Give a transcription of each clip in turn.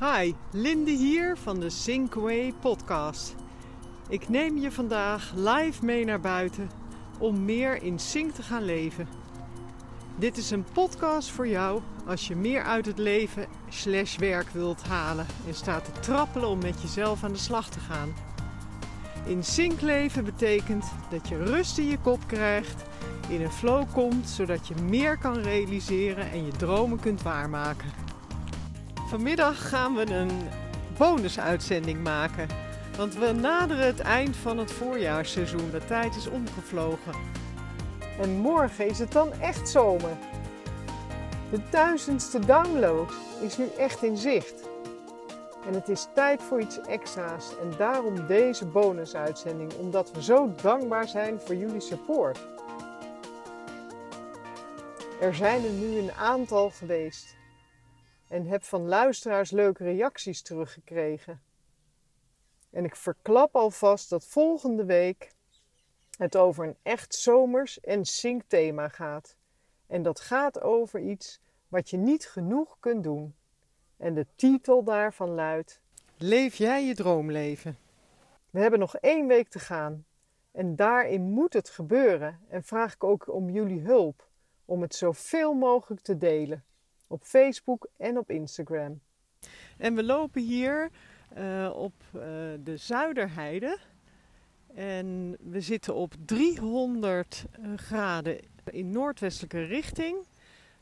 Hi, Linde hier van de Sinkway podcast. Ik neem je vandaag live mee naar buiten om meer in sync te gaan leven. Dit is een podcast voor jou als je meer uit het leven slash werk wilt halen en staat te trappelen om met jezelf aan de slag te gaan. In sync leven betekent dat je rust in je kop krijgt, in een flow komt, zodat je meer kan realiseren en je dromen kunt waarmaken. Vanmiddag gaan we een bonusuitzending maken. Want we naderen het eind van het voorjaarsseizoen. De tijd is omgevlogen. En morgen is het dan echt zomer. De duizendste download is nu echt in zicht. En het is tijd voor iets extra's. En daarom deze bonusuitzending. Omdat we zo dankbaar zijn voor jullie support. Er zijn er nu een aantal geweest en heb van luisteraars leuke reacties teruggekregen. En ik verklap alvast dat volgende week het over een echt zomers en thema gaat. En dat gaat over iets wat je niet genoeg kunt doen. En de titel daarvan luidt: Leef jij je droomleven? We hebben nog één week te gaan. En daarin moet het gebeuren. En vraag ik ook om jullie hulp om het zoveel mogelijk te delen op Facebook en op Instagram. En we lopen hier uh, op uh, de Zuiderheide. En we zitten op 300 eh, graden in noordwestelijke richting.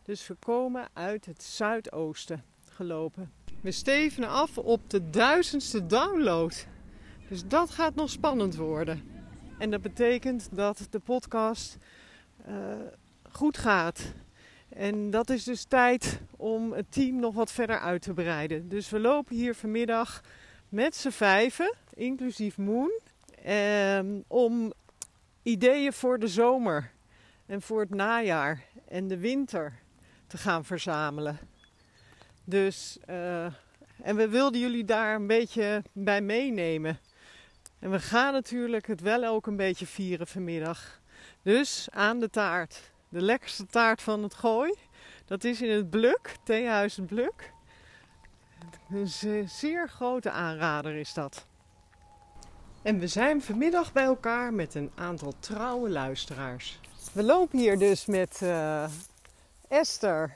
Dus we komen uit het zuidoosten gelopen. We stevenen af op de duizendste download. Dus dat gaat nog spannend worden. En dat betekent dat de podcast goed gaat. En dat is dus tijd om het team nog wat verder uit te breiden. Dus we lopen hier vanmiddag met z'n vijven, inclusief Moon, eh, om ideeën voor de zomer en voor het najaar en de winter te gaan verzamelen. Dus, uh, en we wilden jullie daar een beetje bij meenemen. En we gaan natuurlijk het wel ook een beetje vieren vanmiddag. Dus aan de taart de lekkerste taart van het gooi. Dat is in het Bluk, Theehuis Bluk. Een zeer grote aanrader is dat. En we zijn vanmiddag bij elkaar met een aantal trouwe luisteraars. We lopen hier dus met uh, Esther,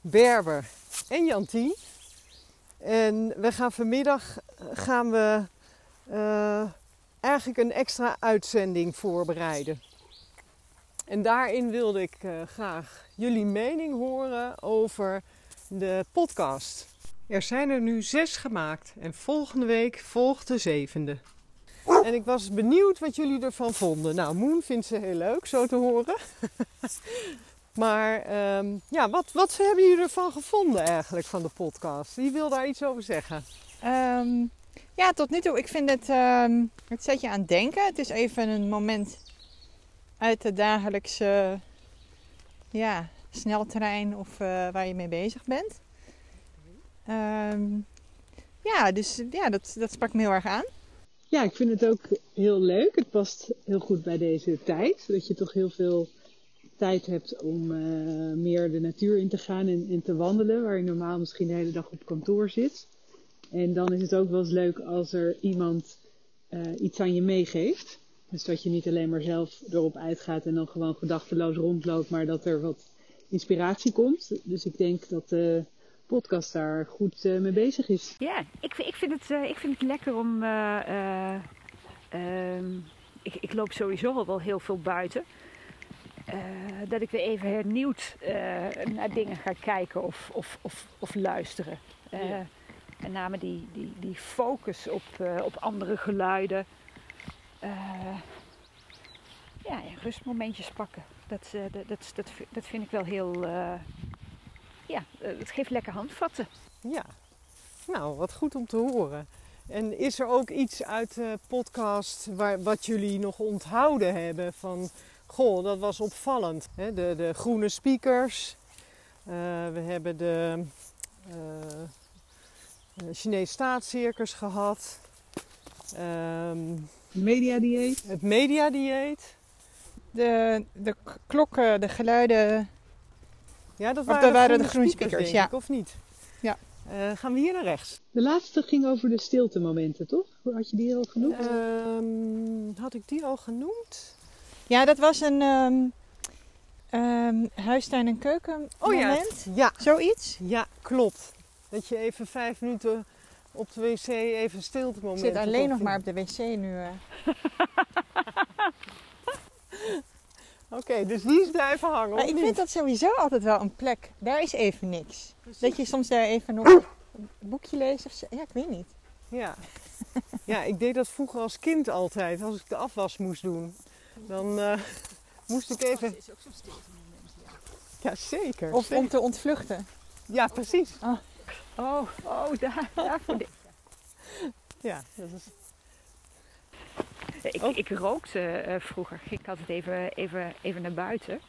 Berber en Jantien. En we gaan vanmiddag gaan we, uh, eigenlijk een extra uitzending voorbereiden. En daarin wilde ik uh, graag jullie mening horen over de podcast. Er zijn er nu zes gemaakt en volgende week volgt de zevende. En ik was benieuwd wat jullie ervan vonden. Nou, Moon vindt ze heel leuk zo te horen. maar um, ja, wat, wat hebben jullie ervan gevonden eigenlijk van de podcast? Wie wil daar iets over zeggen? Um, ja, tot nu toe. Ik vind het, um, het zet je aan het denken. Het is even een moment uit de dagelijkse ja, snelterrein of uh, waar je mee bezig bent. Um, ja, dus ja, dat, dat sprak me heel erg aan. Ja, ik vind het ook heel leuk. Het past heel goed bij deze tijd. Dat je toch heel veel tijd hebt om uh, meer de natuur in te gaan en, en, te wandelen. Waar je normaal misschien de hele dag op kantoor zit. En dan is het ook wel eens leuk als er iemand uh, iets aan je meegeeft. Dus dat je niet alleen maar zelf erop uitgaat en dan gewoon gedachteloos rondloopt, maar dat er wat inspiratie komt. Dus ik denk dat de podcast daar goed uh, mee bezig is. Ja, ik, ik, vind, het, uh, ik vind het lekker om. Uh, ik, ik, loop sowieso al wel heel veel buiten. dat ik weer even hernieuwd naar dingen ga kijken of, of, of, of luisteren. Ja. Met name die, die, die focus op, op andere geluiden. Uh, ja, rustmomentjes pakken. Dat, uh, dat, dat, dat, vind ik wel heel. Uh, ja, het geeft lekker handvatten. Ja, nou, wat goed om te horen. En is er ook iets uit de podcast waar, wat jullie nog onthouden hebben van. Goh, dat was opvallend. De, de groene speakers. we hebben de Chinese staatscircus gehad. Um, mediadieet. Het mediadieet. De, de klokken, de geluiden. Ja, dat waren, de, waren de groene speakers, ja. Ik, of niet? Ja. Eh, gaan we hier naar rechts. De laatste ging over de stiltemomenten, toch? Had je die al genoemd? Ehm, had ik die al genoemd? Ja, dat was een ehm ehm, huistuin- en keuken Oh ja, ja, Zoiets. ja, klopt. Dat je even vijf minuten op de wc even stilte Ik moment. zit alleen nog maar op de wc nu. eh. Oké, dus die is blijven hangen. Maar ik niet? vind dat sowieso altijd wel een plek. Daar is even niks. Dat je soms daar even nog een boekje leest of zo. Ja, ik weet niet. Ja. ja, ik deed dat vroeger als kind altijd. Als ik de afwas moest doen, dan eh, moest ik even. is ook zo'n stiltemoment, ja. Ja, zeker. Of om te ontvluchten. Ja, precies. Oh, oh, daar, daar voor de- Ja, dat is... Ik, Oh. ik rookte eh, vroeger. Ik altijd even, even, even naar buiten.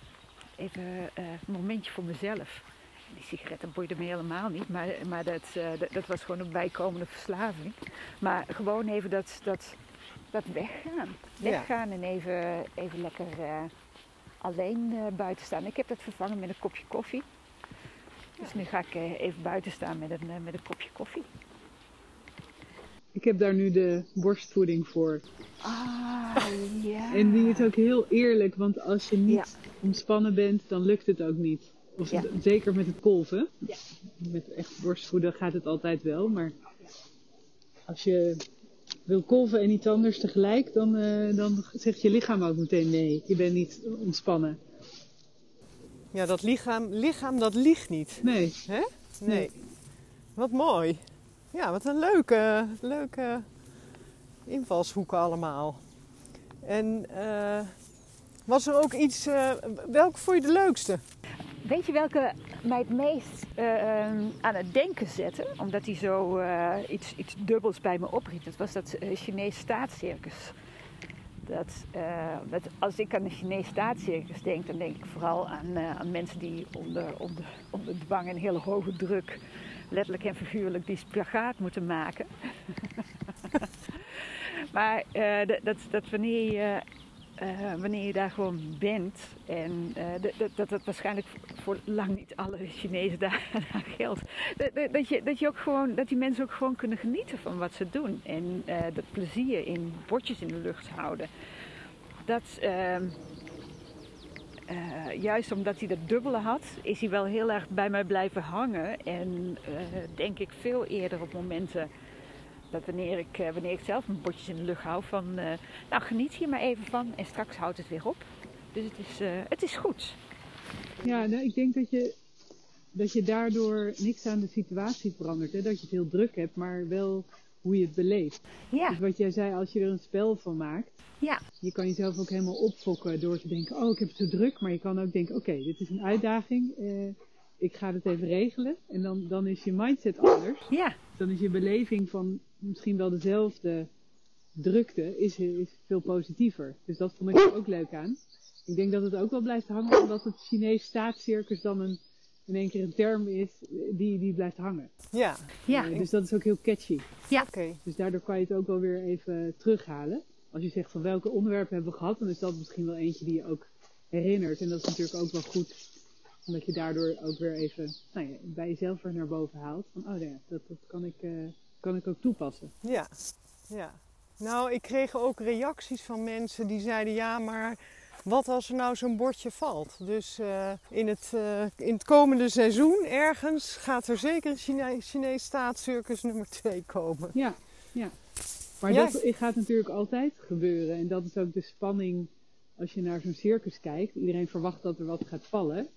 Even eh, een momentje voor mezelf. Die sigaretten boeiden me helemaal niet. Maar, maar dat, eh, dat, dat was gewoon een bijkomende verslaving. Maar gewoon even dat, dat, dat weggaan. Ja. Weggaan en even, even lekker alleen buiten staan. Ik heb dat vervangen met een kopje koffie. Dus nu ga ik eh, even buiten staan met een, eh, met een kopje koffie. Ik heb daar nu de borstvoeding voor. Ah, ja. En die is ook heel eerlijk, want als je niet Ja. ontspannen bent, dan lukt het ook niet. Of Ja. Zeker met het kolven. Ja. Met echt borstvoeden gaat het altijd wel, maar als je wil kolven en iets anders tegelijk, dan, eh, dan zegt je lichaam ook meteen nee. Je bent niet ontspannen. Ja, dat lichaam, lichaam dat liegt niet. Nee. Hè? Nee. Wat mooi. Ja, wat een leuke, leuke invalshoeken allemaal. En eh, was er ook iets, eh, welke vond je de leukste? Weet je welke mij het meest eh, ehm, aan het denken zette? Omdat hij zo eh, iets, iets dubbels bij me opriep. Dat was dat uh, Chinees staatscircus. Dat, uh, dat als ik aan de Chinees staatscircus denk, dan denk ik vooral aan, uh, aan mensen die onder, onder, onder dwang en hele hoge druk, letterlijk en figuurlijk, die spagaat moeten maken. maar uh, dat, dat wanneer je uh, wanneer je daar gewoon bent. En uh, dat, dat waarschijnlijk voor lang niet alle Chinezen daar, daar geldt. Dat, dat, je, dat, je ook gewoon, dat die mensen ook gewoon kunnen genieten van wat ze doen. En uh, dat plezier in bordjes in de lucht houden. Dat, ehm, juist omdat hij dat dubbele had, is hij wel heel erg bij mij blijven hangen. En denk ik veel eerder op momenten dat wanneer ik, uh, wanneer ik zelf mijn bordjes in de lucht hou van, uh, nou geniet hier maar even van en straks houdt het weer op. Dus het is, uh, het is goed. Ja, nou, ik denk dat je, dat je daardoor niks aan de situatie verandert. Hè? Dat je het heel druk hebt, maar wel hoe je het beleeft. Ja. Dus wat jij zei, als je er een spel van maakt. Ja. Je kan jezelf ook helemaal opfokken door te denken, oh ik heb het zo druk. Maar je kan ook denken, oké, okay, dit is een uitdaging. ik ga het even regelen. En dan, dan is je mindset anders. Ja. Dan is je beleving van misschien wel dezelfde drukte is, is veel positiever. Dus dat vond ik er ook leuk aan. Ik denk dat het ook wel blijft hangen omdat het Chinees staatscircus dan een, in één keer een term is die, die blijft hangen. Ja. ja. Uh, dus dat is ook heel catchy. Ja. Oké. Okay. Dus daardoor kan je het ook wel weer even terughalen. Als je zegt van welke onderwerpen hebben we gehad, dan is dat misschien wel eentje die je ook herinnert. En dat is natuurlijk ook wel goed omdat je daardoor ook weer even nou ja, bij jezelf weer naar boven haalt. Van, oh ja, dat, dat kan, ik, uh, kan ik ook toepassen. Ja, ja. Nou, ik kreeg ook reacties van mensen die zeiden: ja, maar wat als er nou zo'n bordje valt? Dus uh, in, het, uh, in het komende seizoen ergens gaat er zeker een Chine Chinees staatscircus nummer 2 komen. Ja, ja. Maar ja. dat gaat natuurlijk altijd gebeuren. En dat is ook de spanning als je naar zo'n circus kijkt. Iedereen verwacht dat er wat gaat vallen.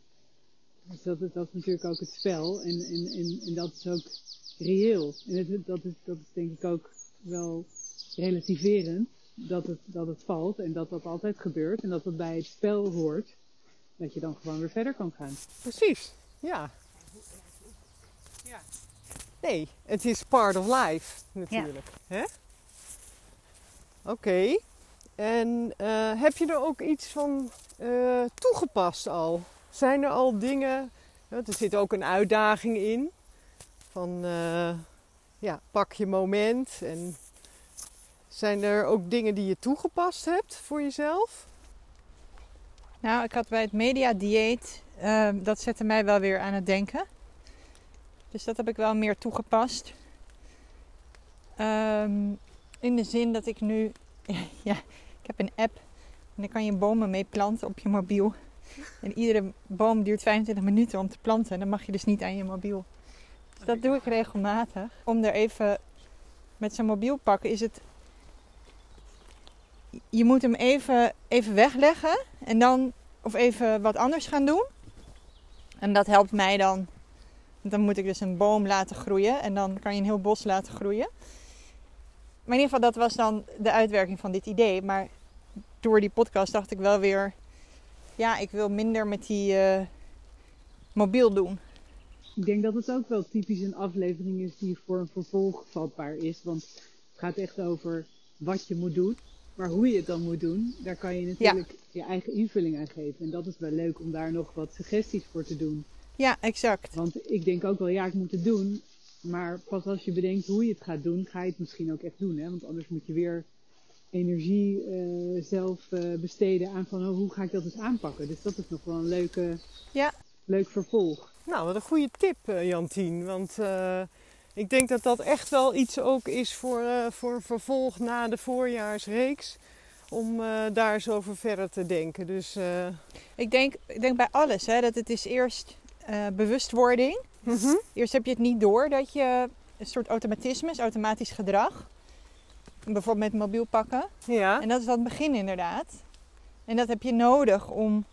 Dus dat, is, dat is natuurlijk ook het spel. En, en, en, en dat is ook reëel. En het, dat, is, dat is denk ik ook wel relativerend. Dat het, dat het valt en dat dat altijd gebeurt. En dat dat bij het spel hoort. Dat je dan gewoon weer verder kan gaan. Precies, ja. ja. Nee, het is part of life natuurlijk. Ja. Oké. Okay. En uh, heb je er ook iets van uh, toegepast al? Zijn er al dingen, er zit ook een uitdaging in, van uh, ja, pak je moment. En zijn er ook dingen die je toegepast hebt voor jezelf? Nou, ik had bij het media dieet, uh, dat zette mij wel weer aan het denken. Dus dat heb ik wel meer toegepast. Ehm, in de zin dat ik nu, ja, ik heb een app en daar kan je bomen mee planten op je mobiel. En iedere boom duurt 25 minuten om te planten en dan mag je dus niet aan je mobiel. Dus dat doe ik regelmatig. Om er even met zijn mobiel pakken is het. Je moet hem even, even wegleggen en dan of even wat anders gaan doen. En dat helpt mij dan. Dan moet ik dus een boom laten groeien en dan kan je een heel bos laten groeien. Maar in ieder geval, dat was dan de uitwerking van dit idee. Maar door die podcast dacht ik wel weer, ja, ik wil minder met die uh, mobiel doen. Ik denk dat het ook wel typisch een aflevering is die voor een vervolg vatbaar is. Want het gaat echt over wat je moet doen. Maar hoe je het dan moet doen, daar kan je natuurlijk je eigen invulling aan geven. En dat is wel leuk om daar nog wat suggesties voor te doen. Ja, exact. Want ik denk ook wel, ja, ik moet het doen. Maar pas als je bedenkt hoe je het gaat doen, ga je het misschien ook echt doen. Hè? Want anders moet je weer energie uh, zelf uh, besteden aan van oh, hoe ga ik dat eens aanpakken. Dus dat is nog wel een leuke, ja. leuk vervolg. Nou, wat een goede tip, uh, Jantien. Want ik denk dat dat echt wel iets ook is voor, voor vervolg na de voorjaarsreeks. Om daar eens over verder te denken. Dus, ik, denk, ik denk bij alles hè, dat het is eerst bewustwording. Mm -hmm. Eerst heb je het niet door dat je een soort automatisme is, automatisch gedrag. Bijvoorbeeld met mobiel pakken. Ja. En dat is wat het begin inderdaad. En dat heb je nodig om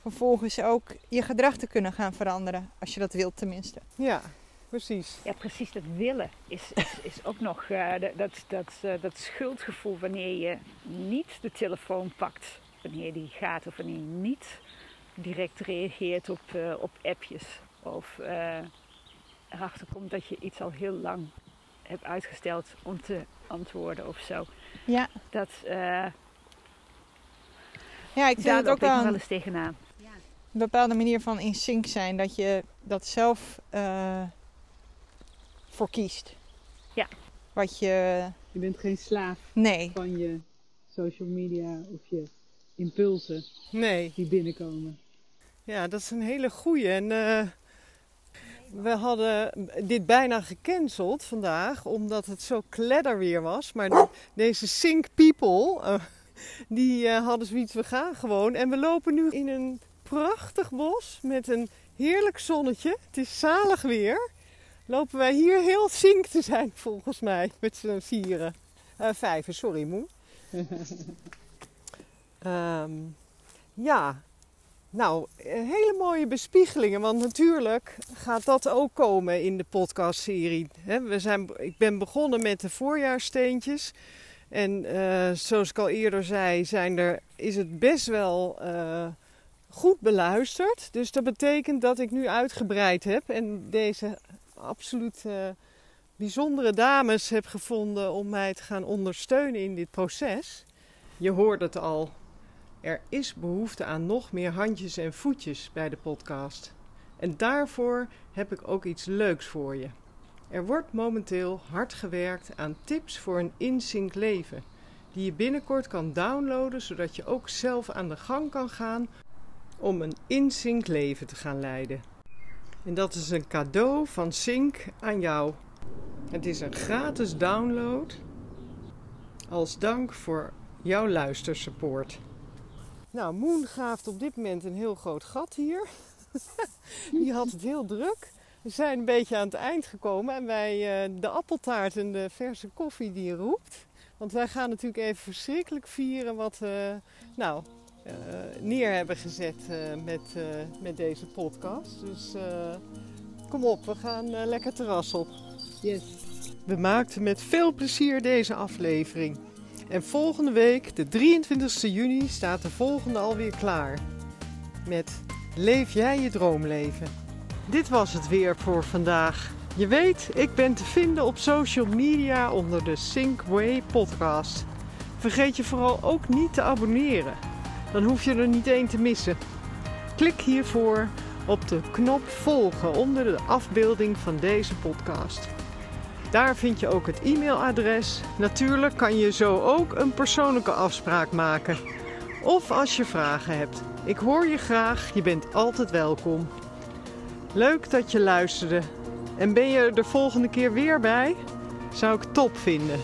vervolgens ook je gedrag te kunnen gaan veranderen. Als je dat wilt tenminste. Ja, precies. Ja, precies. Dat willen is, is, is ook nog uh, dat, dat, uh, dat schuldgevoel wanneer je niet de telefoon pakt. Wanneer die gaat of wanneer je niet direct reageert op, uh, op appjes. Of erachter komt dat je iets al heel lang hebt uitgesteld om te antwoorden of zo. Ja. Dat, uh, ja, ik vind het ook wel, wel eens tegenaan. Ja. Een bepaalde manier van in sync zijn, dat je dat zelf uh, voor kiest. Ja. Wat je... Je bent geen slaaf nee. van je social media of je impulsen nee. die binnenkomen. Ja, dat is een hele goeie. En uh, we hadden dit bijna gecanceld vandaag, omdat het zo kledderweer was. Maar deze Sync People, uh, die uh, hadden zoiets, we gaan gewoon. En we lopen nu in een prachtig bos met een heerlijk zonnetje. Het is zalig weer. Lopen wij hier heel Sync te zijn, volgens mij, met z'n vieren. Uh, vijven, sorry moe. um, ja, nou, hele mooie bespiegelingen, want natuurlijk gaat dat ook komen in de podcastserie. We zijn, ik ben begonnen met de voorjaarsteentjes. En uh, zoals ik al eerder zei, zijn er, is het best wel uh, goed beluisterd. Dus dat betekent dat ik nu uitgebreid heb en deze absoluut bijzondere dames heb gevonden om mij te gaan ondersteunen in dit proces. Je hoort het al, er is behoefte aan nog meer handjes en voetjes bij de podcast. En daarvoor heb ik ook iets leuks voor je. Er wordt momenteel hard gewerkt aan tips voor een insync leven, die je binnenkort kan downloaden zodat je ook zelf aan de gang kan gaan om een insync leven te gaan leiden. En dat is een cadeau van Sync aan jou. Het is een gratis download als dank voor jouw luistersupport. Nou, Moon graaft op dit moment een heel groot gat hier. Die had het heel druk. We zijn een beetje aan het eind gekomen en wij uh, de appeltaart en de verse koffie die roept. Want wij gaan natuurlijk even verschrikkelijk vieren wat we nou, uh, neer hebben gezet uh, met, met deze podcast. Dus kom op, we gaan lekker terras op. Yes. We maakten met veel plezier deze aflevering. En volgende week, de 23 juni, staat de volgende alweer klaar. Met Leef jij je droomleven. Dit was het weer voor vandaag. Je weet, ik ben te vinden op social media onder de Synkway podcast. Vergeet je vooral ook niet te abonneren. Dan hoef je er niet één te missen. Klik hiervoor op de knop volgen onder de afbeelding van deze podcast. Daar vind je ook het e-mailadres. Natuurlijk kan je zo ook een persoonlijke afspraak maken. Of als je vragen hebt. Ik hoor je graag, je bent altijd welkom. Leuk dat je luisterde. En ben je er de volgende keer weer bij? Zou ik top vinden.